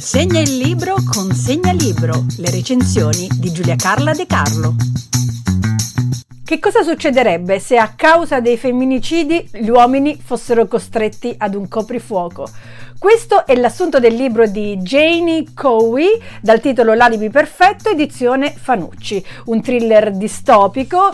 Segna il libro, consegna libro. Le recensioni di Giulia Carla De Carlo. Che cosa succederebbe se a causa dei femminicidi gli uomini fossero costretti ad un coprifuoco? Questo è l'assunto del libro di Janie Cowie dal titolo L'alibi perfetto, edizione Fanucci, un thriller distopico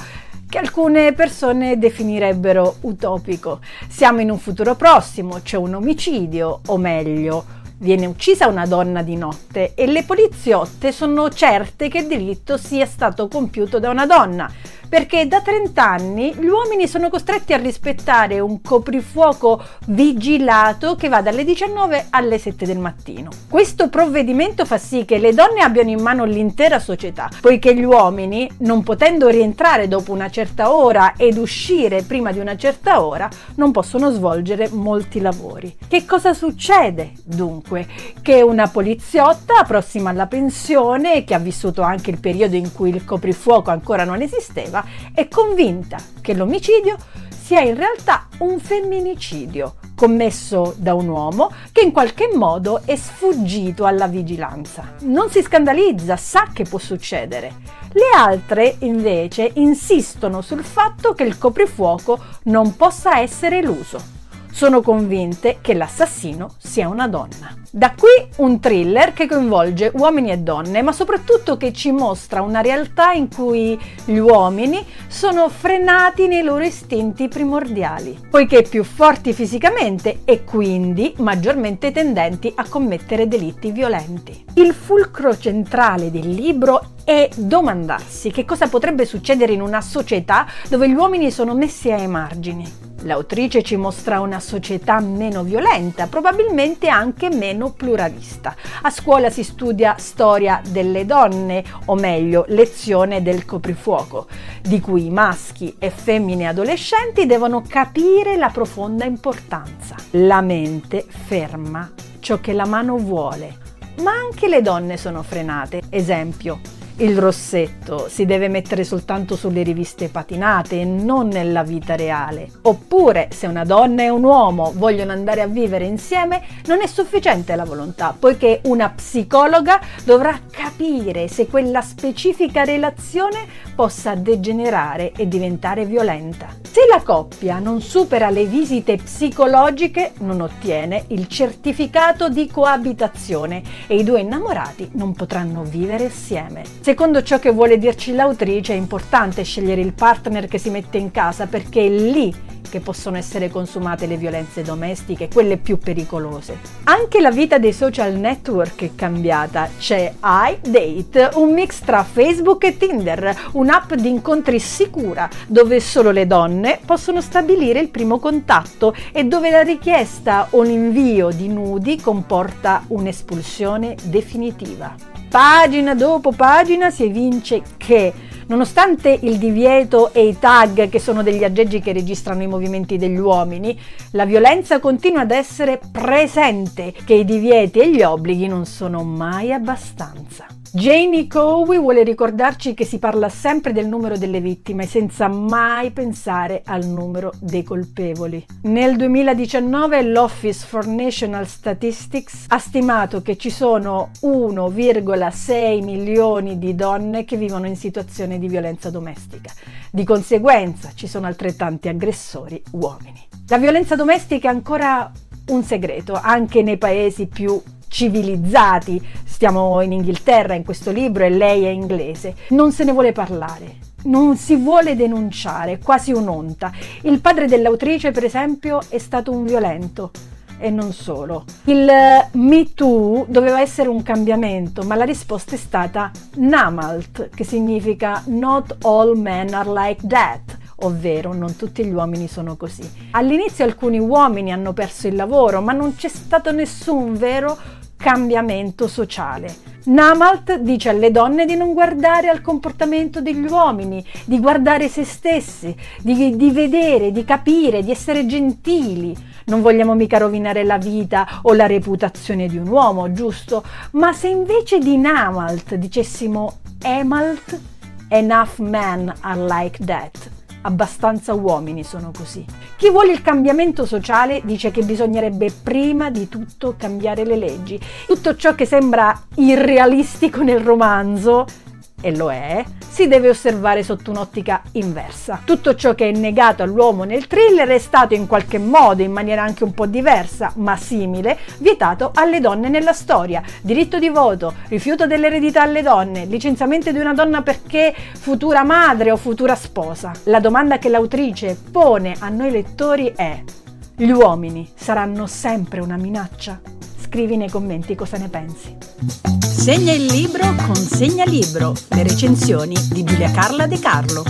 che alcune persone definirebbero utopico. Siamo in un futuro prossimo, c'è un omicidio, o meglio, Viene uccisa una donna di notte e le poliziotte sono certe che il delitto sia stato compiuto da una donna perché da 30 anni gli uomini sono costretti a rispettare un coprifuoco vigilato che va dalle 19 alle 7 del mattino. Questo provvedimento fa sì che le donne abbiano in mano l'intera società, poiché gli uomini, non potendo rientrare dopo una certa ora ed uscire prima di una certa ora, non possono svolgere molti lavori. Che cosa succede dunque? Che una poliziotta prossima alla pensione, che ha vissuto anche il periodo in cui il coprifuoco ancora non esisteva, Genova è convinta che l'omicidio sia in realtà un femminicidio commesso da un uomo che in qualche modo è sfuggito alla vigilanza. Non si scandalizza, sa che può succedere. Le altre invece insistono sul fatto che il coprifuoco non possa essere eluso sono convinte che l'assassino sia una donna. Da qui un thriller che coinvolge uomini e donne, ma soprattutto che ci mostra una realtà in cui gli uomini sono frenati nei loro istinti primordiali, poiché più forti fisicamente e quindi maggiormente tendenti a commettere delitti violenti. Il fulcro centrale del libro è domandarsi che cosa potrebbe succedere in una società dove gli uomini sono messi ai margini. L'autrice ci mostra una società meno violenta, probabilmente anche meno pluralista. A scuola si studia storia delle donne, o meglio, lezione del coprifuoco, di cui maschi e femmine adolescenti devono capire la profonda importanza. La mente ferma ciò che la mano vuole, ma anche le donne sono frenate. Esempio, il rossetto si deve mettere soltanto sulle riviste patinate e non nella vita reale. Oppure, se una donna e un uomo vogliono andare a vivere insieme, non è sufficiente la volontà, poiché una psicologa dovrà capire se quella specifica relazione possa degenerare e diventare violenta. Se la coppia non supera le visite psicologiche, non ottiene il certificato di coabitazione e i due innamorati non potranno vivere assieme. Secondo ciò che vuole dirci l'autrice è importante scegliere il partner che si mette in casa perché è lì che possono essere consumate le violenze domestiche, quelle più pericolose. Anche la vita dei social network è cambiata. C'è iDate, un mix tra Facebook e Tinder, un'app di incontri sicura dove solo le donne possono stabilire il primo contatto e dove la richiesta o l'invio di nudi comporta un'espulsione definitiva pagina dopo pagina si evince che Nonostante il divieto e i tag, che sono degli aggeggi che registrano i movimenti degli uomini, la violenza continua ad essere presente, che i divieti e gli obblighi non sono mai abbastanza. Janie Cowie vuole ricordarci che si parla sempre del numero delle vittime senza mai pensare al numero dei colpevoli. Nel 2019 l'Office for National Statistics ha stimato che ci sono 1,6 milioni di donne che vivono in situazioni di violenza domestica. Di conseguenza ci sono altrettanti aggressori uomini. La violenza domestica è ancora un segreto anche nei paesi più civilizzati, stiamo in Inghilterra in questo libro e lei è inglese, non se ne vuole parlare. Non si vuole denunciare, quasi un'onta. Il padre dell'autrice, per esempio, è stato un violento e non solo. Il Me Too doveva essere un cambiamento, ma la risposta è stata Namalt, che significa Not all men are like that ovvero non tutti gli uomini sono così. All'inizio alcuni uomini hanno perso il lavoro, ma non c'è stato nessun vero cambiamento sociale. Namalt dice alle donne di non guardare al comportamento degli uomini, di guardare se stessi, di, di, vedere, di capire, di essere gentili. Non vogliamo mica rovinare la vita o la reputazione di un uomo, giusto? Ma se invece di Namalt dicessimo Emalt, enough men are like that, abbastanza uomini sono così. Chi vuole il cambiamento sociale dice che bisognerebbe prima di tutto cambiare le leggi. Tutto ciò che sembra irrealistico nel romanzo e lo è, si deve osservare sotto un'ottica inversa. Tutto ciò che è negato all'uomo nel thriller è stato in qualche modo, in maniera anche un po' diversa, ma simile, vietato alle donne nella storia. Diritto di voto, rifiuto dell'eredità alle donne, licenziamento di una donna perché futura madre o futura sposa. La domanda che l'autrice pone a noi lettori è: gli uomini saranno sempre una minaccia? Scrivi nei commenti cosa ne pensi. Segna il libro, consegna libro, le recensioni di Giulia Carla De Carlo.